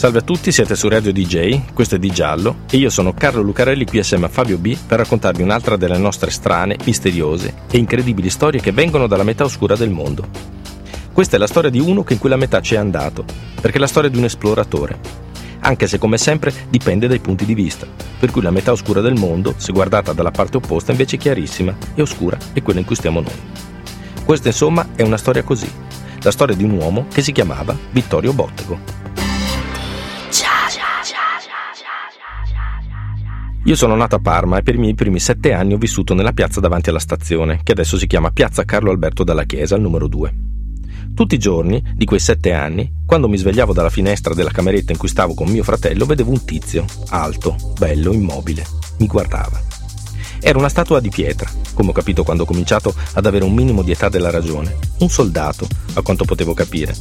Salve a tutti, siete su Radio DJ, questo è Di Giallo e io sono Carlo Lucarelli qui assieme a Fabio B per raccontarvi un'altra delle nostre strane, misteriose e incredibili storie che vengono dalla metà oscura del mondo. Questa è la storia di uno che in quella metà ci è andato, perché è la storia di un esploratore. Anche se come sempre dipende dai punti di vista, per cui la metà oscura del mondo, se guardata dalla parte opposta, invece è chiarissima e oscura è quella in cui stiamo noi. Questa insomma è una storia così, la storia di un uomo che si chiamava Vittorio Bottego. Io sono nato a Parma e per i miei primi sette anni ho vissuto nella piazza davanti alla stazione, che adesso si chiama Piazza Carlo Alberto dalla Chiesa, al numero 2. Tutti i giorni, di quei sette anni, quando mi svegliavo dalla finestra della cameretta in cui stavo con mio fratello, vedevo un tizio, alto, bello, immobile. Mi guardava. Era una statua di pietra, come ho capito quando ho cominciato ad avere un minimo di età della ragione. Un soldato, a quanto potevo capire,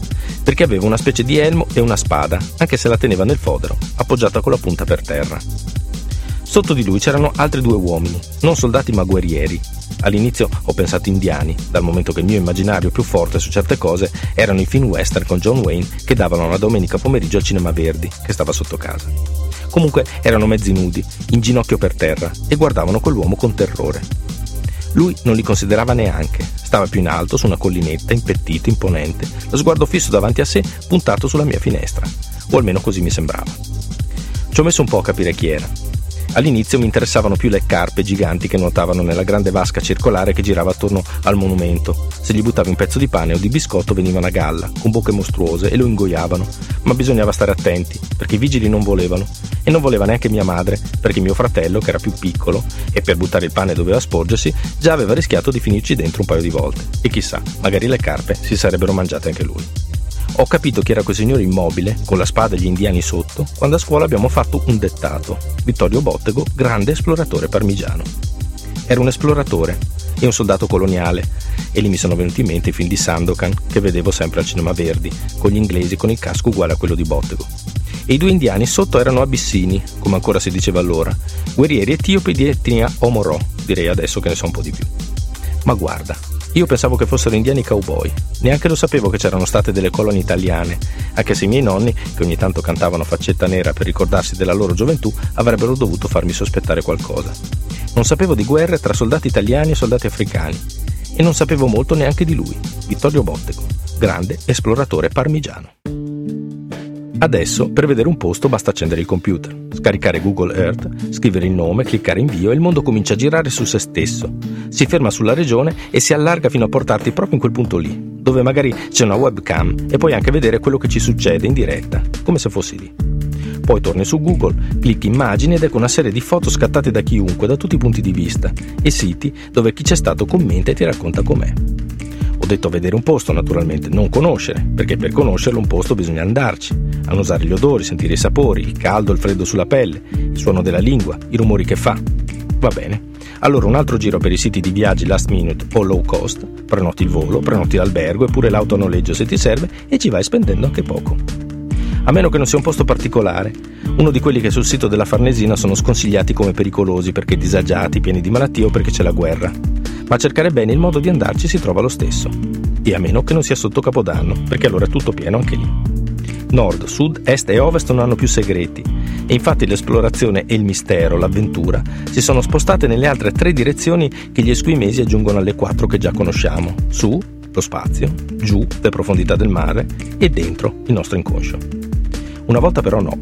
perché aveva una specie di elmo e una spada, anche se la teneva nel fodero, appoggiata con la punta per terra. Sotto di lui c'erano altri due uomini, non soldati ma guerrieri. All'inizio ho pensato indiani, dal momento che il mio immaginario più forte su certe cose erano i film western con John Wayne che davano una domenica pomeriggio al Cinema Verdi, che stava sotto casa. Comunque erano mezzi nudi, in ginocchio per terra, e guardavano quell'uomo con terrore. Lui non li considerava neanche, stava più in alto su una collinetta, impettito, imponente, lo sguardo fisso davanti a sé, puntato sulla mia finestra, o almeno così mi sembrava. Ci ho messo un po' a capire chi era, All'inizio mi interessavano più le carpe giganti che nuotavano nella grande vasca circolare che girava attorno al monumento. Se gli buttavi un pezzo di pane o di biscotto venivano a galla, con bocche mostruose, e lo ingoiavano. Ma bisognava stare attenti, perché i vigili non volevano. E non voleva neanche mia madre, perché mio fratello, che era più piccolo e per buttare il pane doveva sporgersi, già aveva rischiato di finirci dentro un paio di volte. E chissà, magari le carpe si sarebbero mangiate anche lui. Ho capito chi era quel signore immobile, con la spada e gli indiani sotto, quando a scuola abbiamo fatto un dettato. Vittorio Bottego, grande esploratore parmigiano. Era un esploratore e un soldato coloniale, e lì mi sono venuti in mente i film di Sandokan che vedevo sempre al Cinema Verdi, con gli inglesi con il casco uguale a quello di Bottego. E i due indiani sotto erano abissini, come ancora si diceva allora, guerrieri etiopi di etnia Omorò, direi adesso che ne so un po' di più. Ma guarda, io pensavo che fossero indiani cowboy, neanche lo sapevo che c'erano state delle colonie italiane, anche se i miei nonni, che ogni tanto cantavano faccetta nera per ricordarsi della loro gioventù, avrebbero dovuto farmi sospettare qualcosa. Non sapevo di guerre tra soldati italiani e soldati africani, e non sapevo molto neanche di lui, Vittorio Bottego, grande esploratore parmigiano. Adesso per vedere un posto basta accendere il computer, scaricare Google Earth, scrivere il nome, cliccare invio e il mondo comincia a girare su se stesso. Si ferma sulla regione e si allarga fino a portarti proprio in quel punto lì, dove magari c'è una webcam e puoi anche vedere quello che ci succede in diretta, come se fossi lì. Poi torni su Google, clicchi immagini ed ecco una serie di foto scattate da chiunque, da tutti i punti di vista, e siti dove chi c'è stato commenta e ti racconta com'è detto vedere un posto, naturalmente, non conoscere, perché per conoscerlo un posto bisogna andarci, annusare gli odori, sentire i sapori, il caldo, il freddo sulla pelle, il suono della lingua, i rumori che fa. Va bene. Allora un altro giro per i siti di viaggi last minute o low cost, prenoti il volo, prenoti l'albergo e pure l'auto a noleggio se ti serve e ci vai spendendo anche poco. A meno che non sia un posto particolare, uno di quelli che sul sito della Farnesina sono sconsigliati come pericolosi perché disagiati, pieni di malattie o perché c'è la guerra ma cercare bene il modo di andarci si trova lo stesso. E a meno che non sia sotto Capodanno, perché allora è tutto pieno anche lì. Nord, sud, est e ovest non hanno più segreti e infatti l'esplorazione e il mistero, l'avventura, si sono spostate nelle altre tre direzioni che gli esquimesi aggiungono alle quattro che già conosciamo. Su, lo spazio, giù, le profondità del mare e dentro il nostro inconscio. Una volta però no.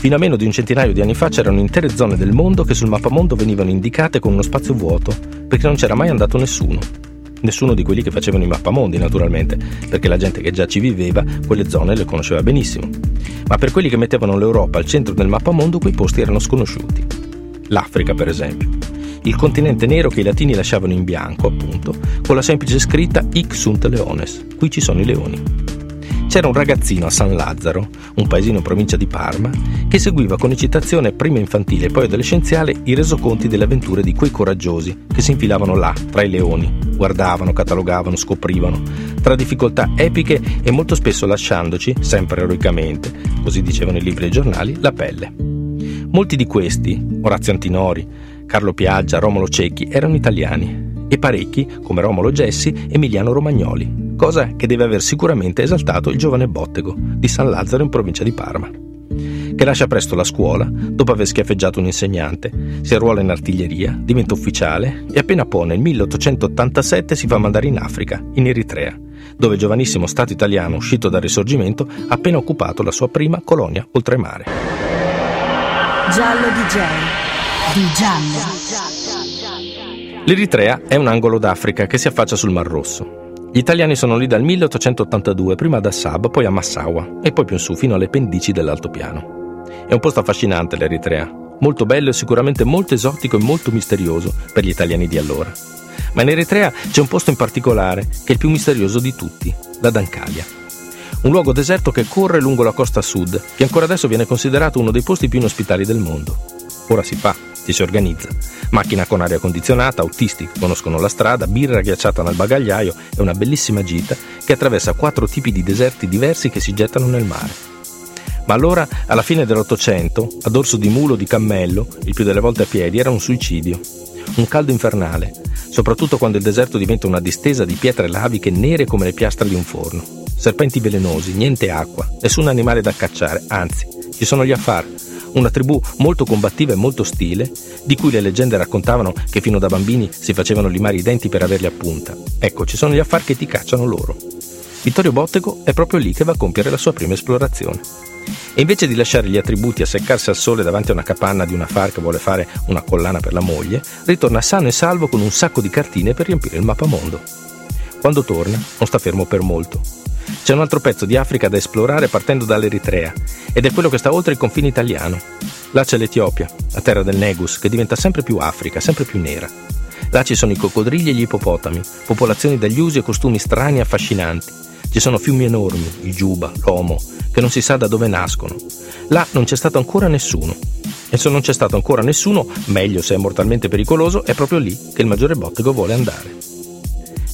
Fino a meno di un centinaio di anni fa c'erano intere zone del mondo che sul mappamondo venivano indicate con uno spazio vuoto, perché non c'era mai andato nessuno. Nessuno di quelli che facevano i mappamondi, naturalmente, perché la gente che già ci viveva quelle zone le conosceva benissimo. Ma per quelli che mettevano l'Europa al centro del mappamondo, quei posti erano sconosciuti. L'Africa, per esempio. Il continente nero che i latini lasciavano in bianco, appunto, con la semplice scritta Hic sunt leones, qui ci sono i leoni. C'era un ragazzino a San Lazzaro, un paesino in provincia di Parma, che seguiva con eccitazione prima infantile e poi adolescenziale i resoconti delle avventure di quei coraggiosi che si infilavano là, tra i leoni, guardavano, catalogavano, scoprivano, tra difficoltà epiche e molto spesso lasciandoci, sempre eroicamente, così dicevano i libri e i giornali, la pelle. Molti di questi, Orazio Antinori, Carlo Piaggia, Romolo Cecchi, erano italiani e parecchi, come Romolo Gessi, Emiliano Romagnoli, cosa che deve aver sicuramente esaltato il giovane Bottego di San Lazzaro in provincia di Parma che lascia presto la scuola, dopo aver schiaffeggiato un insegnante, si arruola in artiglieria, diventa ufficiale e appena può nel 1887 si fa mandare in Africa, in Eritrea, dove il giovanissimo Stato italiano uscito dal risorgimento ha appena occupato la sua prima colonia oltremare. Giallo DJ. Di giallo. L'Eritrea è un angolo d'Africa che si affaccia sul Mar Rosso. Gli italiani sono lì dal 1882, prima ad Assab, poi a Massawa e poi più in su fino alle pendici dell'altopiano. È un posto affascinante l'Eritrea, molto bello e sicuramente molto esotico e molto misterioso per gli italiani di allora. Ma in Eritrea c'è un posto in particolare che è il più misterioso di tutti, la Dancalia. Un luogo deserto che corre lungo la costa sud, che ancora adesso viene considerato uno dei posti più inospitali del mondo. Ora si fa, ci si organizza. Macchina con aria condizionata, autisti che conoscono la strada, birra ghiacciata nel bagagliaio e una bellissima gita che attraversa quattro tipi di deserti diversi che si gettano nel mare. Ma allora, alla fine dell'Ottocento, a dorso di mulo o di cammello, il più delle volte a piedi, era un suicidio. Un caldo infernale, soprattutto quando il deserto diventa una distesa di pietre laviche nere come le piastre di un forno. Serpenti velenosi, niente acqua, nessun animale da cacciare, anzi, ci sono gli affari una tribù molto combattiva e molto ostile, di cui le leggende raccontavano che fino da bambini si facevano limare i denti per averli a punta. Ecco, ci sono gli affari che ti cacciano loro. Vittorio Bottego è proprio lì che va a compiere la sua prima esplorazione. E invece di lasciare gli attributi a seccarsi al sole davanti a una capanna di una far che vuole fare una collana per la moglie, ritorna sano e salvo con un sacco di cartine per riempire il mappamondo. Quando torna, non sta fermo per molto. C'è un altro pezzo di Africa da esplorare partendo dall'Eritrea ed è quello che sta oltre il confine italiano. Là c'è l'Etiopia, la terra del Negus, che diventa sempre più Africa, sempre più nera. Là ci sono i coccodrilli e gli ippopotami, popolazioni dagli usi e costumi strani e affascinanti. Ci sono fiumi enormi, il Giuba, l'Omo, che non si sa da dove nascono. Là non c'è stato ancora nessuno. E se non c'è stato ancora nessuno, meglio se è mortalmente pericoloso, è proprio lì che il maggiore Bottego vuole andare.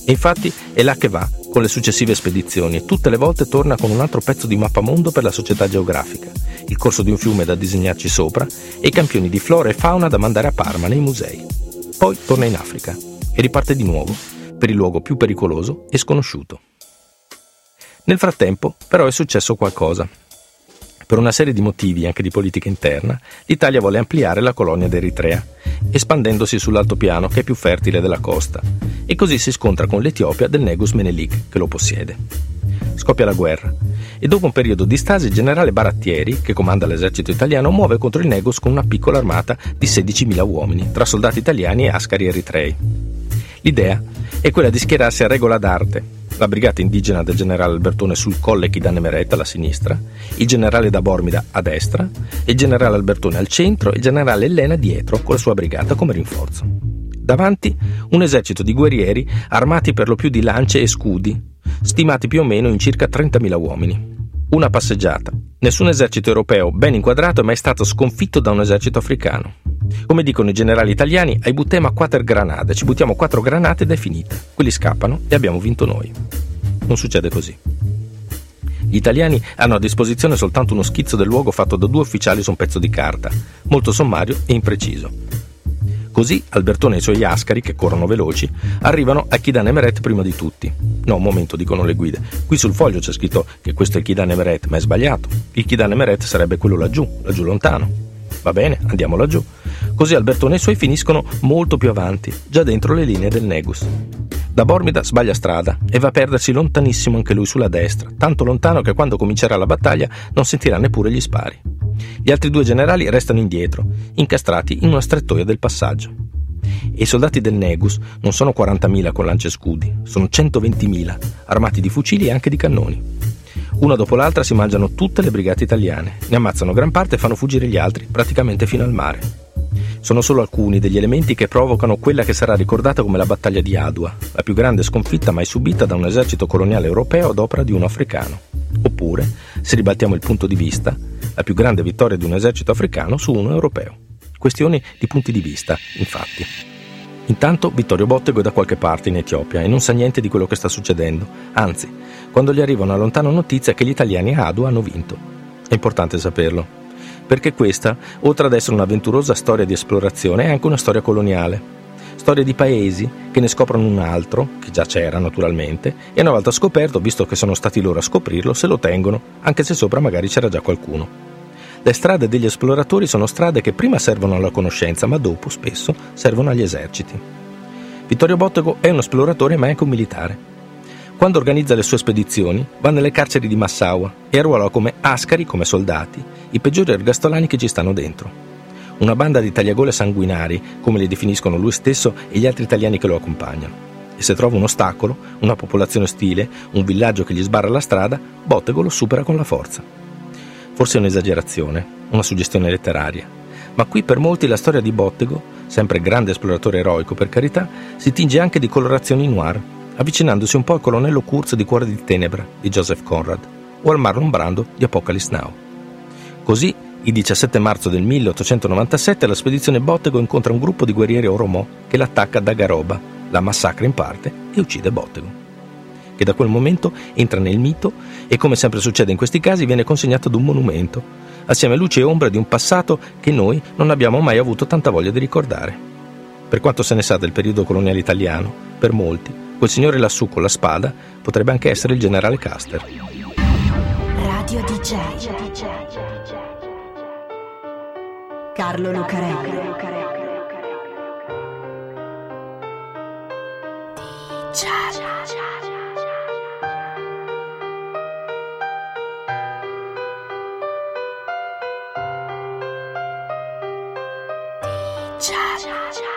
E infatti è là che va, con le successive spedizioni e tutte le volte torna con un altro pezzo di mappamondo per la società geografica, il corso di un fiume da disegnarci sopra e i campioni di flora e fauna da mandare a Parma nei musei. Poi torna in Africa e riparte di nuovo per il luogo più pericoloso e sconosciuto. Nel frattempo, però, è successo qualcosa. Per una serie di motivi, anche di politica interna, l'Italia vuole ampliare la colonia d'Eritrea, espandendosi sull'altopiano che è più fertile della costa, e così si scontra con l'Etiopia del Negus Menelik che lo possiede. Scoppia la guerra e dopo un periodo di stasi il generale Barattieri, che comanda l'esercito italiano, muove contro il Negus con una piccola armata di 16.000 uomini, tra soldati italiani e ascari eritrei. L'idea è quella di schierarsi a regola d'arte, la brigata indigena del generale Albertone sul colle Chidane Meret alla sinistra, il generale da Bormida a destra, il generale Albertone al centro e il generale Elena dietro con la sua brigata come rinforzo. Davanti un esercito di guerrieri armati per lo più di lance e scudi, stimati più o meno in circa 30.000 uomini. Una passeggiata. Nessun esercito europeo ben inquadrato è mai stato sconfitto da un esercito africano. Come dicono i generali italiani, ai buttiamo quattro granate, ci buttiamo quattro granate ed è finita. Quelli scappano e abbiamo vinto noi. Non succede così. Gli italiani hanno a disposizione soltanto uno schizzo del luogo fatto da due ufficiali su un pezzo di carta, molto sommario e impreciso. Così Albertone e i suoi ascari, che corrono veloci, arrivano a Kidan Emeret prima di tutti. No, un momento, dicono le guide. Qui sul foglio c'è scritto che questo è Kidan Emeret, ma è sbagliato. Il Kidan Emeret sarebbe quello laggiù, laggiù lontano. Va bene, andiamo laggiù. Così Albertone e i suoi finiscono molto più avanti, già dentro le linee del Negus. Da Bormida sbaglia strada e va a perdersi lontanissimo anche lui sulla destra, tanto lontano che quando comincerà la battaglia non sentirà neppure gli spari. Gli altri due generali restano indietro, incastrati in una strettoia del passaggio. E i soldati del Negus non sono 40.000 con lance scudi, sono 120.000, armati di fucili e anche di cannoni. Una dopo l'altra si mangiano tutte le brigate italiane, ne ammazzano gran parte e fanno fuggire gli altri, praticamente fino al mare. Sono solo alcuni degli elementi che provocano quella che sarà ricordata come la battaglia di Adua, la più grande sconfitta mai subita da un esercito coloniale europeo ad opera di uno africano. Oppure, se ribaltiamo il punto di vista, la più grande vittoria di un esercito africano su uno europeo. Questioni di punti di vista, infatti. Intanto Vittorio Bottego è da qualche parte in Etiopia e non sa niente di quello che sta succedendo, anzi, quando gli arriva una lontana notizia che gli italiani a Adu hanno vinto. È importante saperlo, perché questa, oltre ad essere un'avventurosa storia di esplorazione, è anche una storia coloniale. Storia di paesi che ne scoprono un altro, che già c'era naturalmente, e una volta scoperto, visto che sono stati loro a scoprirlo, se lo tengono, anche se sopra magari c'era già qualcuno. Le strade degli esploratori sono strade che prima servono alla conoscenza, ma dopo, spesso, servono agli eserciti. Vittorio Bottego è un esploratore ma anche un militare. Quando organizza le sue spedizioni, va nelle carceri di Massaua e arruola come ascari, come soldati, i peggiori ergastolani che ci stanno dentro. Una banda di tagliagole sanguinari, come li definiscono lui stesso e gli altri italiani che lo accompagnano. E se trova un ostacolo, una popolazione ostile, un villaggio che gli sbarra la strada, Bottego lo supera con la forza. Forse è un'esagerazione, una suggestione letteraria, ma qui per molti la storia di Bottego, sempre grande esploratore eroico per carità, si tinge anche di colorazioni noir, avvicinandosi un po' al colonnello Kurz di Cuore di Tenebra di Joseph Conrad o al Marlon Brando di Apocalypse Now. Così, il 17 marzo del 1897, la spedizione Bottego incontra un gruppo di guerrieri Oromo che l'attacca da Garoba, la massacra in parte e uccide Bottego che da quel momento entra nel mito e, come sempre succede in questi casi, viene consegnato ad un monumento, assieme a luce e ombra di un passato che noi non abbiamo mai avuto tanta voglia di ricordare. Per quanto se ne sa del periodo coloniale italiano, per molti, quel signore lassù con la spada potrebbe anche essere il generale Custer. Radio DJ. Carlo Lucarelli. DJ. chat.